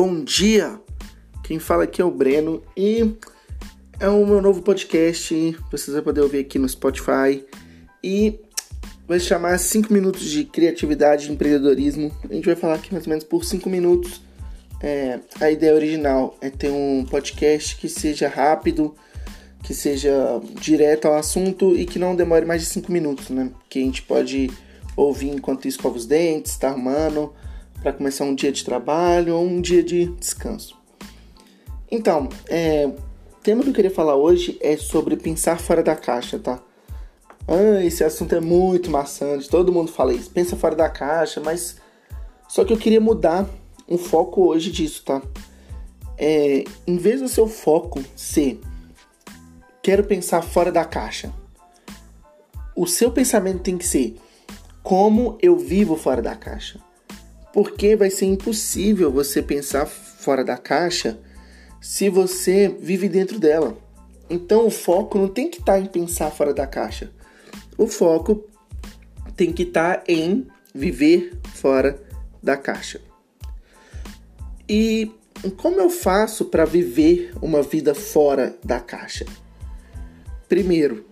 bom dia! Quem fala aqui é o Breno e é o meu novo podcast. Você vai poder ouvir aqui no Spotify e vai chamar 5 minutos de criatividade e empreendedorismo. A gente vai falar aqui mais ou menos por 5 minutos. É, a ideia original é ter um podcast que seja rápido, que seja direto ao assunto e que não demore mais de 5 minutos, né? Que a gente pode ouvir enquanto escova os dentes, está arrumando para começar um dia de trabalho ou um dia de descanso. Então, é, o tema que eu queria falar hoje é sobre pensar fora da caixa, tá? Ah, esse assunto é muito maçante, todo mundo fala isso, pensa fora da caixa, mas só que eu queria mudar um foco hoje disso, tá? É, em vez do seu foco ser quero pensar fora da caixa, o seu pensamento tem que ser como eu vivo fora da caixa porque vai ser impossível você pensar fora da caixa se você vive dentro dela. Então o foco não tem que estar tá em pensar fora da caixa. O foco tem que estar tá em viver fora da caixa. E como eu faço para viver uma vida fora da caixa? Primeiro,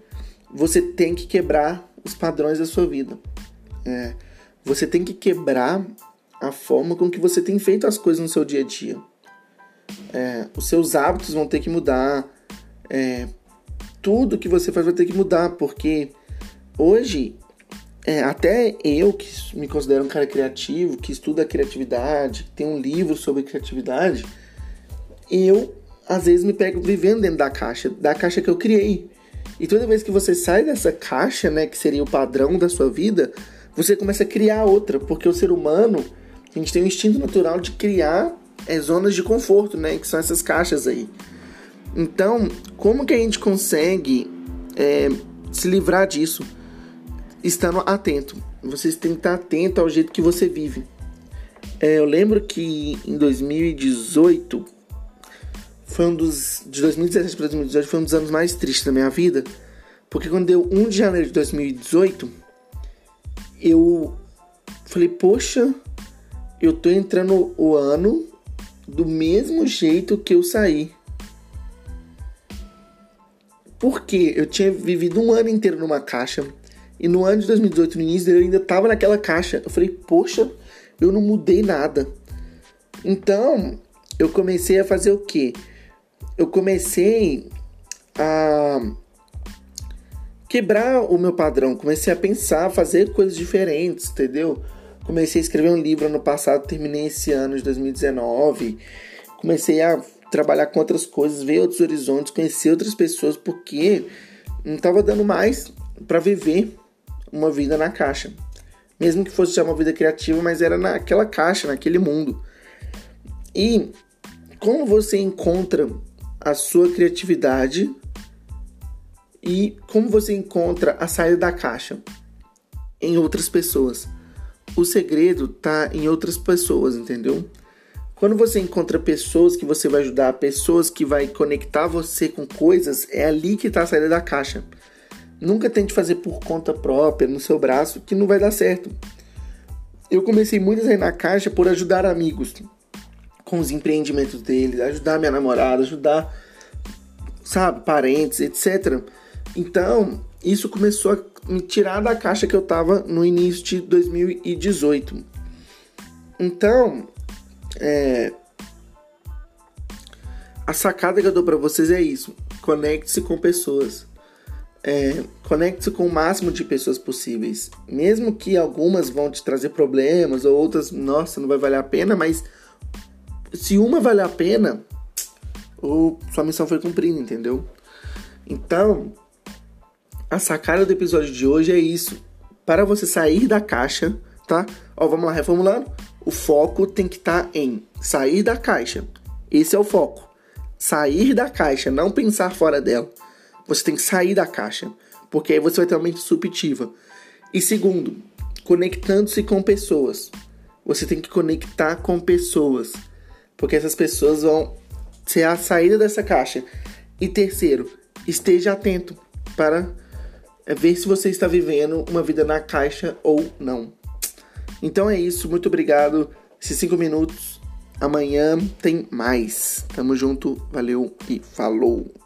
você tem que quebrar os padrões da sua vida. É, você tem que quebrar a forma com que você tem feito as coisas no seu dia a dia. É, os seus hábitos vão ter que mudar. É, tudo que você faz vai ter que mudar, porque hoje, é, até eu que me considero um cara criativo, que estuda criatividade, que tem um livro sobre criatividade, eu às vezes me pego vivendo dentro da caixa, da caixa que eu criei. E toda vez que você sai dessa caixa, né, que seria o padrão da sua vida, você começa a criar outra, porque o ser humano a gente tem um instinto natural de criar é, zonas de conforto, né? Que são essas caixas aí. Então, como que a gente consegue é, se livrar disso? Estando atento. Vocês têm que estar atento ao jeito que você vive. É, eu lembro que em 2018 foi um dos. De 2017 para 2018 foi um dos anos mais tristes da minha vida. Porque quando deu 1 de janeiro de 2018, eu falei, poxa, eu tô entrando o ano do mesmo jeito que eu saí. Porque eu tinha vivido um ano inteiro numa caixa e no ano de 2018, no início, eu ainda tava naquela caixa. Eu falei, poxa, eu não mudei nada. Então, eu comecei a fazer o quê? Eu comecei a quebrar o meu padrão, comecei a pensar, fazer coisas diferentes, entendeu? Comecei a escrever um livro ano passado, terminei esse ano de 2019. Comecei a trabalhar com outras coisas, ver outros horizontes, conhecer outras pessoas, porque não estava dando mais para viver uma vida na caixa. Mesmo que fosse já uma vida criativa, mas era naquela caixa, naquele mundo. E como você encontra a sua criatividade e como você encontra a saída da caixa em outras pessoas? O segredo tá em outras pessoas, entendeu? Quando você encontra pessoas que você vai ajudar, pessoas que vai conectar você com coisas, é ali que tá a saída da caixa. Nunca tente fazer por conta própria, no seu braço, que não vai dar certo. Eu comecei muito a sair na caixa por ajudar amigos com os empreendimentos deles, ajudar minha namorada, ajudar, sabe, parentes, etc. Então, isso começou a me tirar da caixa que eu tava no início de 2018. Então, é, a sacada que eu dou para vocês é isso: conecte-se com pessoas. É, conecte-se com o máximo de pessoas possíveis. Mesmo que algumas vão te trazer problemas, ou outras, nossa, não vai valer a pena, mas se uma vale a pena, ou sua missão foi cumprida, entendeu? Então, a sacada do episódio de hoje é isso. Para você sair da caixa, tá? Ó, vamos lá, reformulando. O foco tem que estar tá em sair da caixa. Esse é o foco. Sair da caixa, não pensar fora dela. Você tem que sair da caixa, porque aí você vai ter uma mente subjetiva. E segundo, conectando-se com pessoas. Você tem que conectar com pessoas, porque essas pessoas vão ser a saída dessa caixa. E terceiro, esteja atento para é ver se você está vivendo uma vida na caixa ou não. Então é isso, muito obrigado. Esses cinco minutos Amanhã tem mais. Tamo junto, valeu e falou!